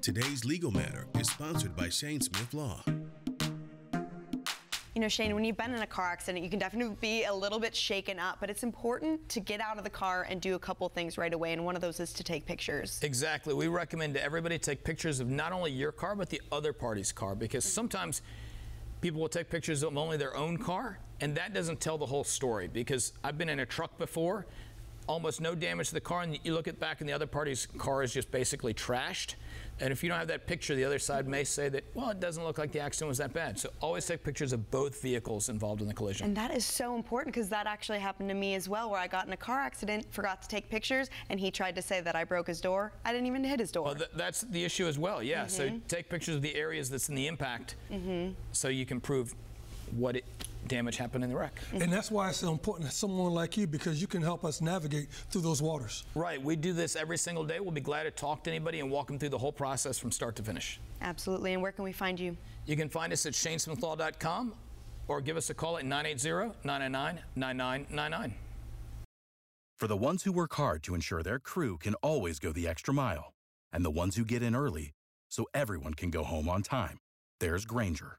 Today's Legal Matter is sponsored by Shane Smith Law. You know, Shane, when you've been in a car accident, you can definitely be a little bit shaken up, but it's important to get out of the car and do a couple things right away. And one of those is to take pictures. Exactly. We recommend to everybody take pictures of not only your car, but the other party's car because mm-hmm. sometimes people will take pictures of only their own car, and that doesn't tell the whole story. Because I've been in a truck before, almost no damage to the car, and you look at back and the other party's car is just basically trashed. And if you don't have that picture, the other side may say that, well, it doesn't look like the accident was that bad. So always take pictures of both vehicles involved in the collision. And that is so important because that actually happened to me as well, where I got in a car accident, forgot to take pictures, and he tried to say that I broke his door. I didn't even hit his door. Well, th- that's the issue as well. Yeah. So mm-hmm. take pictures of the areas that's in the impact, mm-hmm. so you can prove what it, damage happened in the wreck. And that's why it's so important to someone like you because you can help us navigate through those waters. Right. We do this every single day. We'll be glad to talk to anybody and walk them through the whole process from start to finish. Absolutely. And where can we find you? You can find us at shanesmithlaw.com or give us a call at 980-999-9999. For the ones who work hard to ensure their crew can always go the extra mile, and the ones who get in early so everyone can go home on time, there's Grainger,